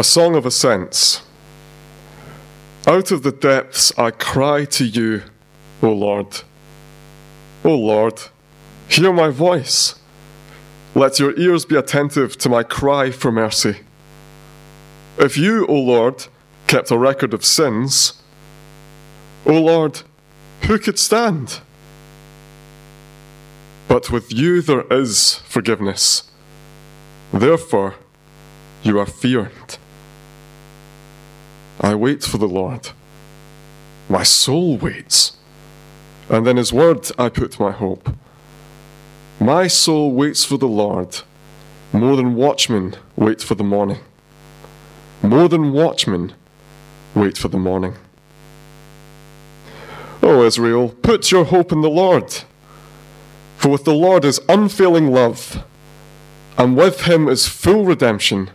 A song of ascents. Out of the depths I cry to you, O Lord. O Lord, hear my voice. Let your ears be attentive to my cry for mercy. If you, O Lord, kept a record of sins, O Lord, who could stand? But with you there is forgiveness. Therefore, you are feared. I wait for the Lord. My soul waits. And in His word I put my hope. My soul waits for the Lord, more than watchmen wait for the morning. More than watchmen wait for the morning. O Israel, put your hope in the Lord. For with the Lord is unfailing love, and with him is full redemption.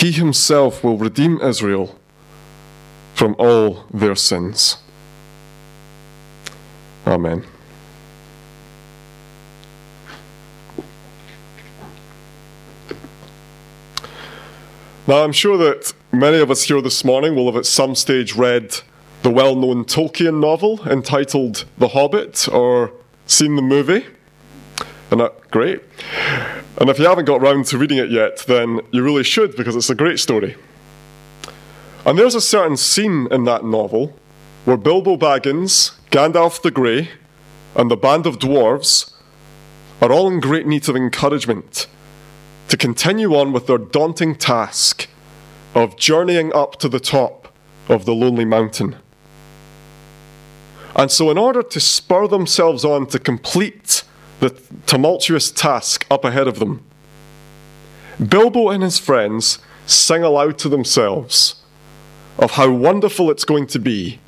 He himself will redeem Israel from all their sins. Amen. Now, I'm sure that many of us here this morning will have at some stage read the well known Tolkien novel entitled The Hobbit or seen the movie. And that, great. And if you haven't got round to reading it yet, then you really should because it's a great story. And there's a certain scene in that novel where Bilbo Baggins, Gandalf the Grey, and the band of dwarves are all in great need of encouragement to continue on with their daunting task of journeying up to the top of the lonely mountain. And so, in order to spur themselves on to complete the tumultuous task up ahead of them, Bilbo and his friends sing aloud to themselves of how wonderful it's going to be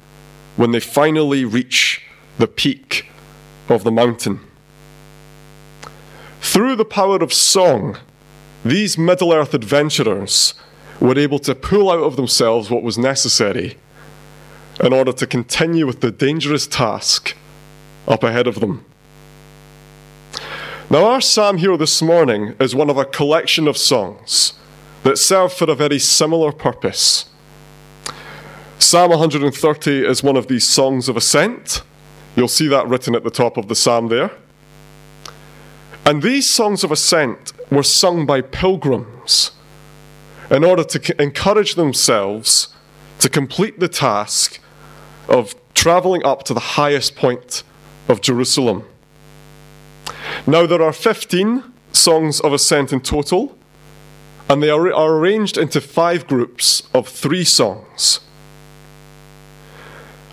when they finally reach the peak of the mountain. Through the power of song, these Middle Earth adventurers were able to pull out of themselves what was necessary in order to continue with the dangerous task up ahead of them. Now, our psalm here this morning is one of a collection of songs that serve for a very similar purpose. Psalm 130 is one of these songs of ascent. You'll see that written at the top of the psalm there. And these songs of ascent were sung by pilgrims in order to encourage themselves to complete the task of traveling up to the highest point of Jerusalem. Now, there are 15 songs of ascent in total, and they are, are arranged into five groups of three songs.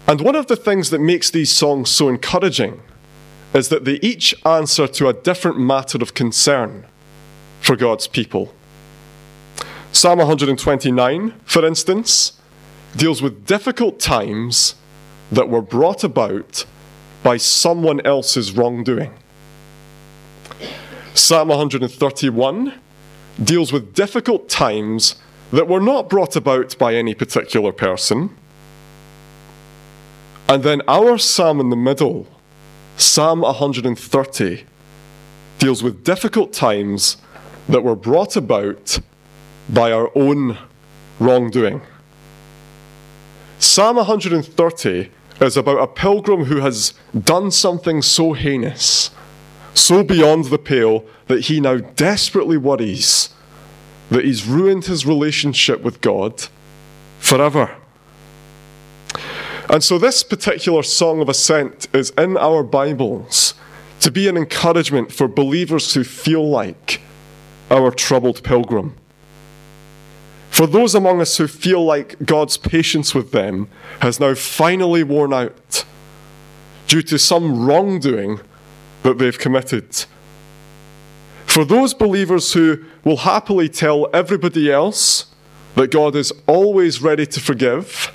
And one of the things that makes these songs so encouraging is that they each answer to a different matter of concern for God's people. Psalm 129, for instance, deals with difficult times that were brought about by someone else's wrongdoing. Psalm 131 deals with difficult times that were not brought about by any particular person. And then our psalm in the middle Psalm 130 deals with difficult times that were brought about by our own wrongdoing. Psalm 130 is about a pilgrim who has done something so heinous, so beyond the pale, that he now desperately worries that he's ruined his relationship with God forever. And so, this particular song of ascent is in our Bibles to be an encouragement for believers who feel like our troubled pilgrim. For those among us who feel like God's patience with them has now finally worn out due to some wrongdoing that they've committed. For those believers who will happily tell everybody else that God is always ready to forgive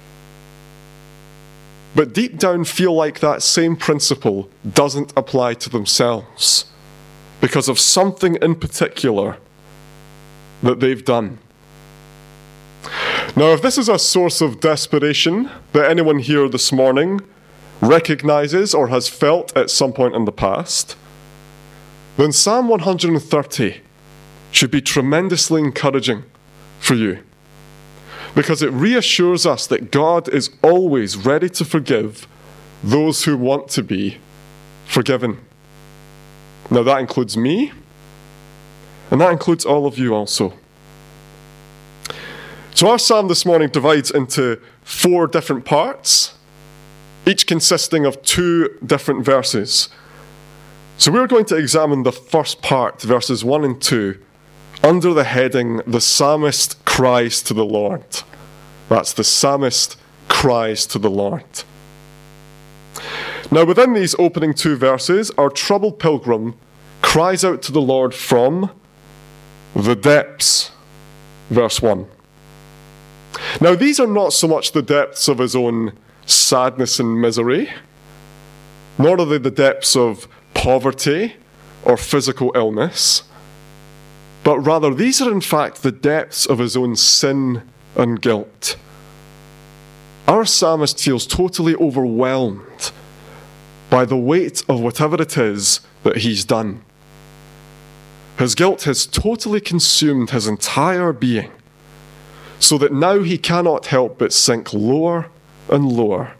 but deep down feel like that same principle doesn't apply to themselves because of something in particular that they've done. Now, if this is a source of desperation that anyone here this morning recognizes or has felt at some point in the past, then Psalm 130 should be tremendously encouraging for you because it reassures us that God is always ready to forgive those who want to be forgiven. Now, that includes me, and that includes all of you also. So, our psalm this morning divides into four different parts, each consisting of two different verses. So, we're going to examine the first part, verses 1 and 2, under the heading The Psalmist Cries to the Lord. That's the psalmist cries to the Lord. Now, within these opening two verses, our troubled pilgrim cries out to the Lord from the depths. Verse 1. Now, these are not so much the depths of his own sadness and misery, nor are they the depths of poverty or physical illness, but rather these are in fact the depths of his own sin and guilt. Our psalmist feels totally overwhelmed by the weight of whatever it is that he's done. His guilt has totally consumed his entire being, so that now he cannot help but sink lower and lower,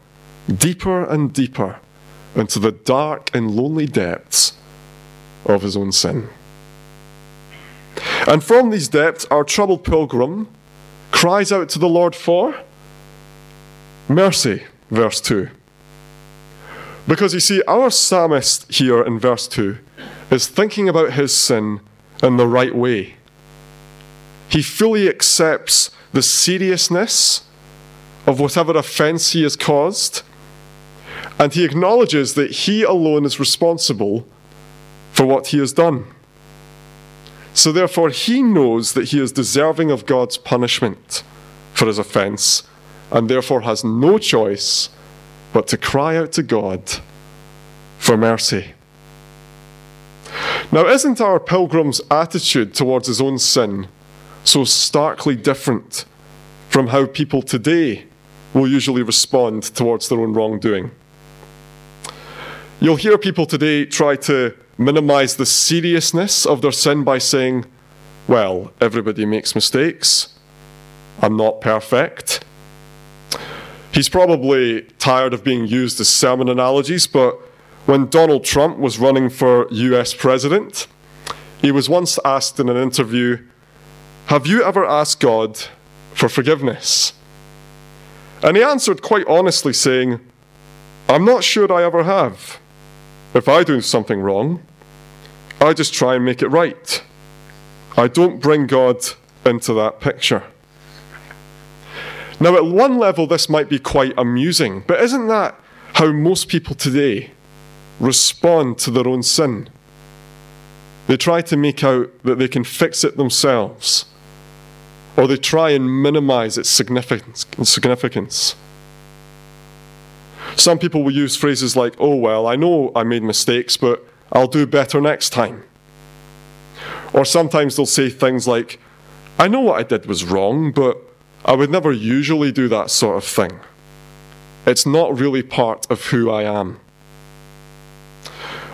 deeper and deeper into the dark and lonely depths of his own sin. And from these depths, our troubled pilgrim cries out to the Lord for mercy, verse 2. Because you see, our psalmist here in verse 2 is thinking about his sin in the right way. He fully accepts the seriousness of whatever offense he has caused, and he acknowledges that he alone is responsible for what he has done. So therefore, he knows that he is deserving of God's punishment for his offense, and therefore has no choice but to cry out to God for mercy. Now, isn't our pilgrim's attitude towards his own sin so starkly different from how people today will usually respond towards their own wrongdoing? You'll hear people today try to minimize the seriousness of their sin by saying, well, everybody makes mistakes. I'm not perfect. He's probably tired of being used as sermon analogies, but when Donald Trump was running for US president, he was once asked in an interview, Have you ever asked God for forgiveness? And he answered quite honestly, saying, I'm not sure I ever have. If I do something wrong, I just try and make it right. I don't bring God into that picture. Now, at one level, this might be quite amusing, but isn't that how most people today respond to their own sin? They try to make out that they can fix it themselves, or they try and minimize its significance. Some people will use phrases like, oh, well, I know I made mistakes, but I'll do better next time. Or sometimes they'll say things like, I know what I did was wrong, but I would never usually do that sort of thing. It's not really part of who I am.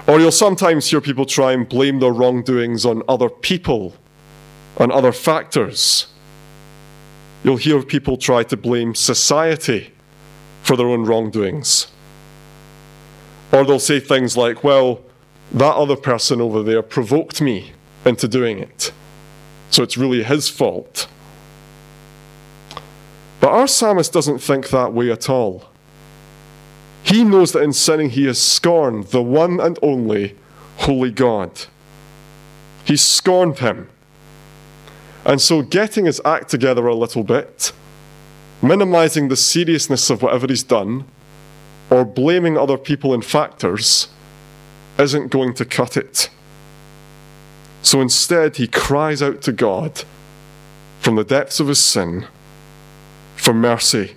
Or you'll sometimes hear people try and blame their wrongdoings on other people, on other factors. You'll hear people try to blame society for their own wrongdoings. Or they'll say things like, well, that other person over there provoked me into doing it. So it's really his fault. But our psalmist doesn't think that way at all. He knows that in sinning he has scorned the one and only holy God. He scorned him. And so, getting his act together a little bit, minimizing the seriousness of whatever he's done, or blaming other people and factors, isn't going to cut it. So instead, he cries out to God from the depths of his sin for mercy.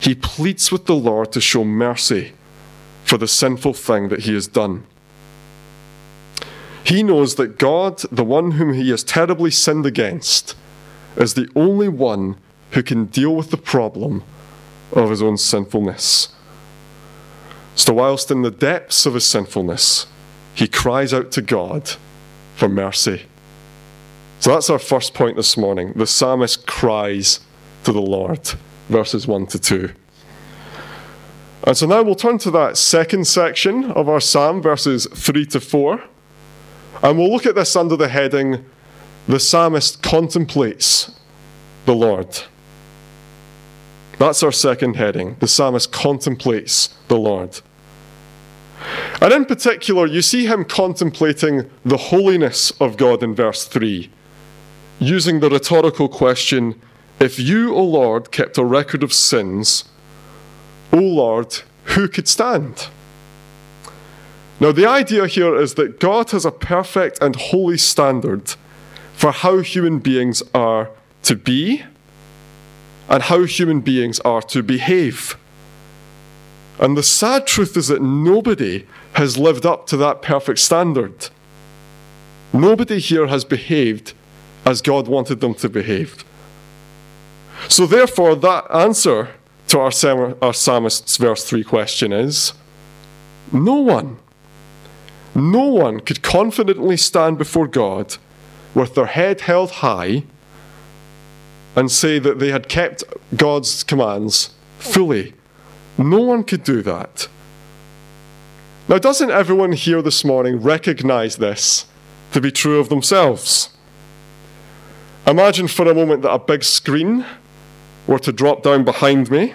He pleads with the Lord to show mercy for the sinful thing that he has done. He knows that God, the one whom he has terribly sinned against, is the only one who can deal with the problem of his own sinfulness. So, whilst in the depths of his sinfulness, he cries out to God for mercy. So that's our first point this morning. The psalmist cries to the Lord, verses 1 to 2. And so now we'll turn to that second section of our psalm, verses 3 to 4. And we'll look at this under the heading The Psalmist Contemplates the Lord. That's our second heading. The psalmist contemplates the Lord. And in particular, you see him contemplating the holiness of God in verse 3, using the rhetorical question If you, O Lord, kept a record of sins, O Lord, who could stand? Now, the idea here is that God has a perfect and holy standard for how human beings are to be and how human beings are to behave. And the sad truth is that nobody has lived up to that perfect standard. Nobody here has behaved as God wanted them to behave. So, therefore, that answer to our, our psalmist's verse 3 question is no one, no one could confidently stand before God with their head held high and say that they had kept God's commands fully. No one could do that. Now, doesn't everyone here this morning recognize this to be true of themselves? Imagine for a moment that a big screen were to drop down behind me.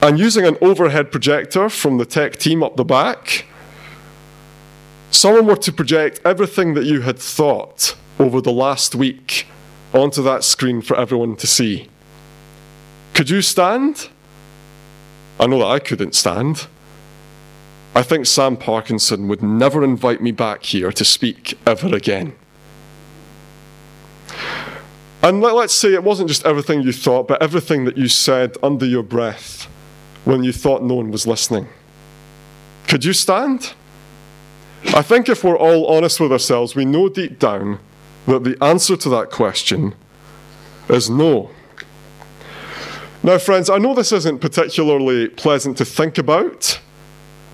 And using an overhead projector from the tech team up the back, someone were to project everything that you had thought over the last week onto that screen for everyone to see. Could you stand? I know that I couldn't stand. I think Sam Parkinson would never invite me back here to speak ever again. And let, us say it wasn't just everything you thought, but everything that you said under your breath when you thought no one was listening. Could you stand? I think if we're all honest with ourselves, we know deep down that the answer to that question is no. Now, friends, I know this isn't particularly pleasant to think about,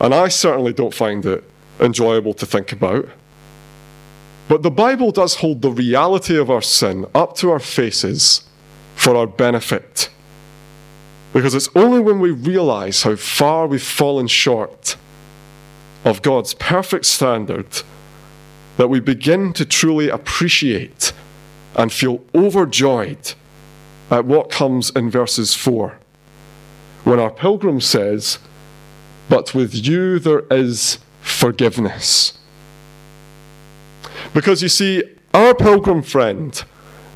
and I certainly don't find it enjoyable to think about. But the Bible does hold the reality of our sin up to our faces for our benefit. Because it's only when we realize how far we've fallen short of God's perfect standard that we begin to truly appreciate and feel overjoyed at what comes in verses 4. When our pilgrim says, But with you there is forgiveness. Because you see, our pilgrim friend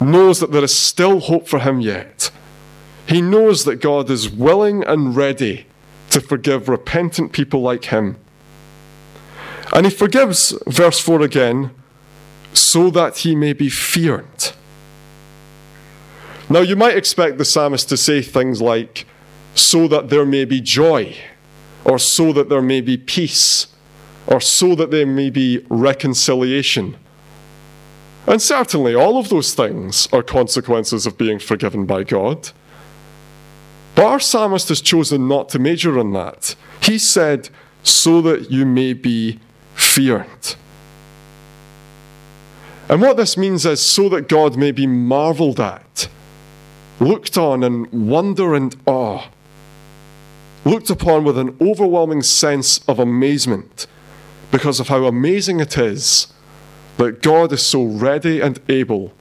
knows that there is still hope for him yet. He knows that God is willing and ready to forgive repentant people like him and he forgives, verse 4 again, so that he may be feared. Now, you might expect the psalmist to say things like, so that there may be joy, or so that there may be peace, or so that there may be reconciliation. And certainly, all of those things are consequences of being forgiven by God. But our psalmist has chosen not to major on that. He said, so that you may be feared. And what this means is so that God may be marveled at, looked on in wonder and awe, looked upon with an overwhelming sense of amazement because of how amazing it is that God is so ready and able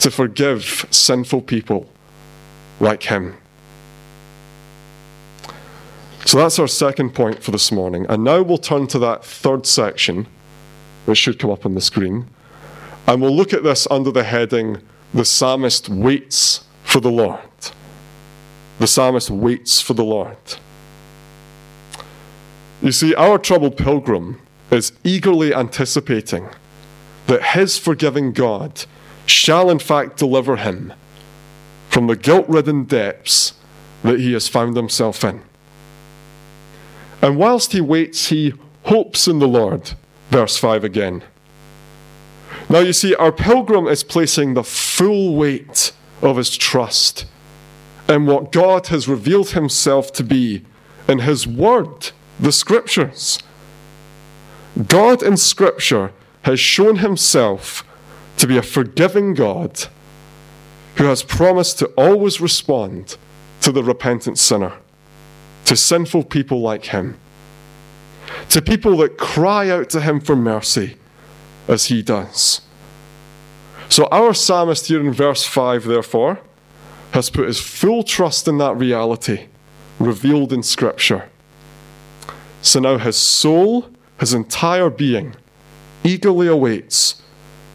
to forgive sinful people like Him. So that's our second point for this morning. And now we'll turn to that third section, which should come up on the screen. And we'll look at this under the heading The Psalmist Waits for the Lord. The psalmist waits for the Lord. You see, our troubled pilgrim is eagerly anticipating that his forgiving God shall in fact deliver him from the guilt ridden depths that he has found himself in. And whilst he waits, he hopes in the Lord. Verse 5 again. Now you see, our pilgrim is placing the full weight of his trust in what God has revealed himself to be in his word, the scriptures. God in scripture has shown himself to be a forgiving God who has promised to always respond to the repentant sinner, to sinful people like him, to people that cry out to him for mercy as he does. So, our psalmist here in verse 5, therefore, has put his full trust in that reality revealed in Scripture. So now his soul, his entire being, eagerly awaits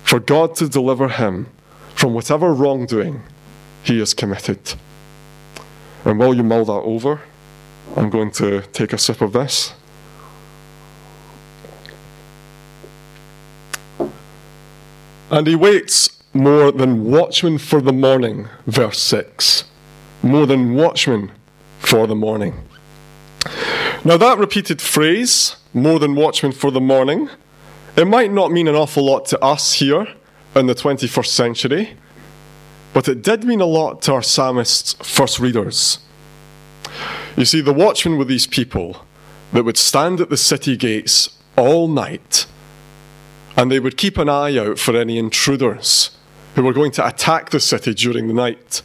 for God to deliver him from whatever wrongdoing he has committed. And while you mull that over, I'm going to take a sip of this. And he waits more than watchmen for the morning, verse 6. More than watchmen for the morning. Now, that repeated phrase, more than watchmen for the morning, it might not mean an awful lot to us here in the 21st century, but it did mean a lot to our psalmist's first readers. You see, the watchmen were these people that would stand at the city gates all night and they would keep an eye out for any intruders who were going to attack the city during the night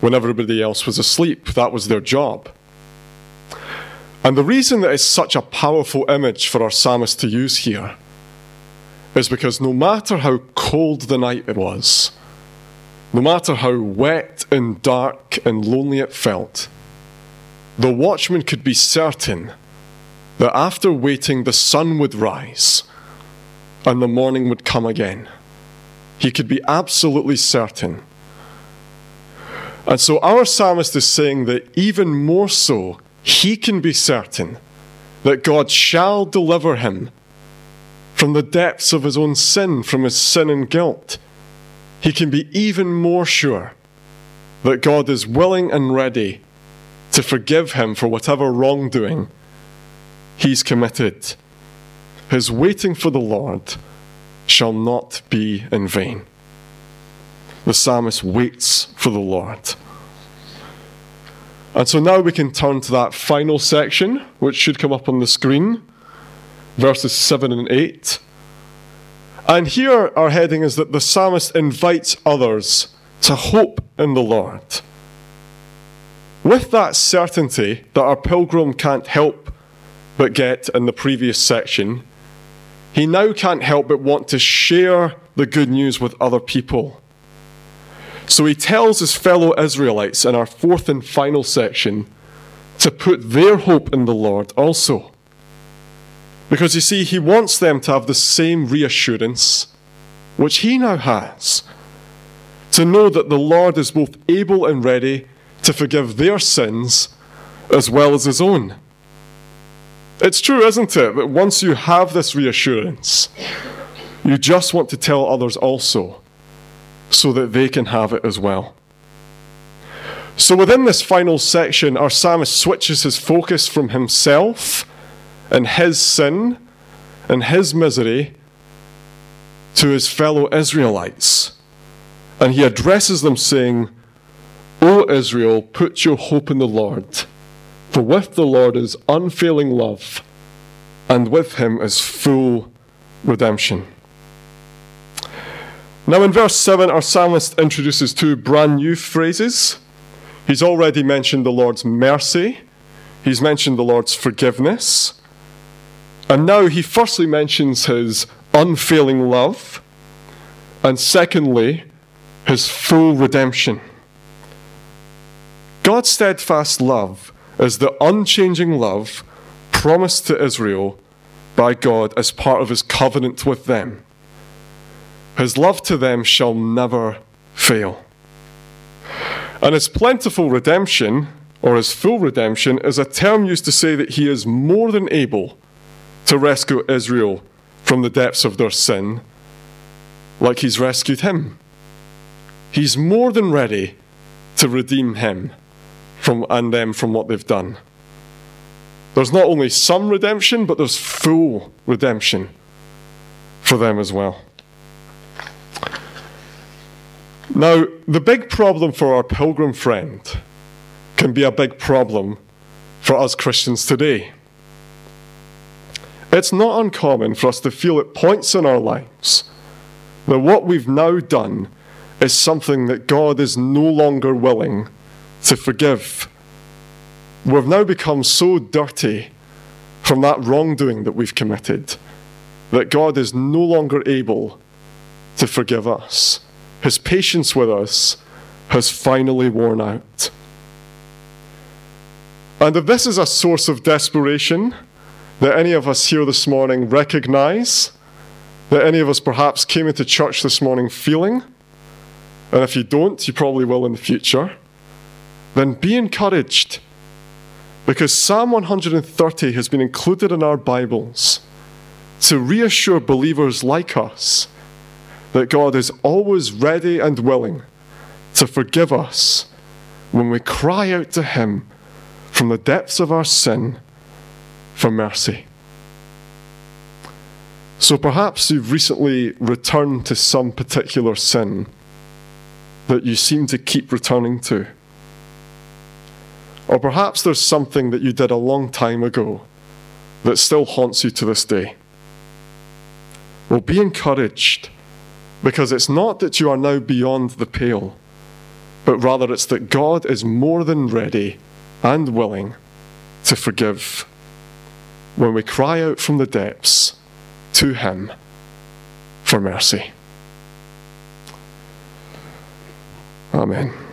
when everybody else was asleep. That was their job. And the reason that it's such a powerful image for our psalmist to use here is because no matter how cold the night it was, no matter how wet and dark and lonely it felt, the watchman could be certain that after waiting, the sun would rise and the morning would come again. He could be absolutely certain. And so our psalmist is saying that even more so, he can be certain that God shall deliver him from the depths of his own sin, from his sin and guilt. He can be even more sure that God is willing and ready to forgive him for whatever wrongdoing he's committed. His waiting for the Lord shall not be in vain. The psalmist waits for the Lord. And so now we can turn to that final section, which should come up on the screen, verses 7 and 8. And here our heading is that the psalmist invites others to hope in the Lord. With that certainty that our pilgrim can't help but get in the previous section, he now can't help but want to share the good news with other people. So he tells his fellow Israelites in our fourth and final section to put their hope in the Lord also. Because you see, he wants them to have the same reassurance which he now has to know that the Lord is both able and ready to forgive their sins as well as his own. It's true, isn't it, that once you have this reassurance, you just want to tell others also so that they can have it as well. So, within this final section, our psalmist switches his focus from himself and his sin and his misery to his fellow Israelites. And he addresses them saying, O Israel, put your hope in the Lord, for with the Lord is unfailing love, and with him is full redemption. Now, in verse 7, our psalmist introduces two brand new phrases. He's already mentioned the Lord's mercy, he's mentioned the Lord's forgiveness, and now he firstly mentions his unfailing love, and secondly, his full redemption. God's steadfast love is the unchanging love promised to Israel by God as part of his covenant with them. His love to them shall never fail. And his plentiful redemption, or his full redemption, is a term used to say that he is more than able to rescue Israel from the depths of their sin, like he's rescued him. He's more than ready to redeem him from, and them from what they've done. There's not only some redemption, but there's full redemption for them as well. Now, the big problem for our pilgrim friend can be a big problem for us Christians today. It's not uncommon for us to feel at points in our lives that what we've now done is something that God is no longer willing to forgive. We've now become so dirty from that wrongdoing that we've committed that God is no longer able to forgive us. His patience with us has finally worn out. And if this is a source of desperation that any of us here this morning recognize, that any of us perhaps came into church this morning feeling, and if you don't, you probably will in the future, then be encouraged because Psalm 130 has been included in our Bibles to reassure believers like us that God is always ready and willing to forgive us when we cry out to Him from the depths of our sin for mercy. So perhaps you've recently returned to some particular sin that you seem to keep returning to. Or perhaps there's something that you did a long time ago that still haunts you to this day. Well, be encouraged because it's not that you are now beyond the pale, but rather it's that God is more than ready and willing to forgive when we cry out from the depths to Him for mercy. Amen.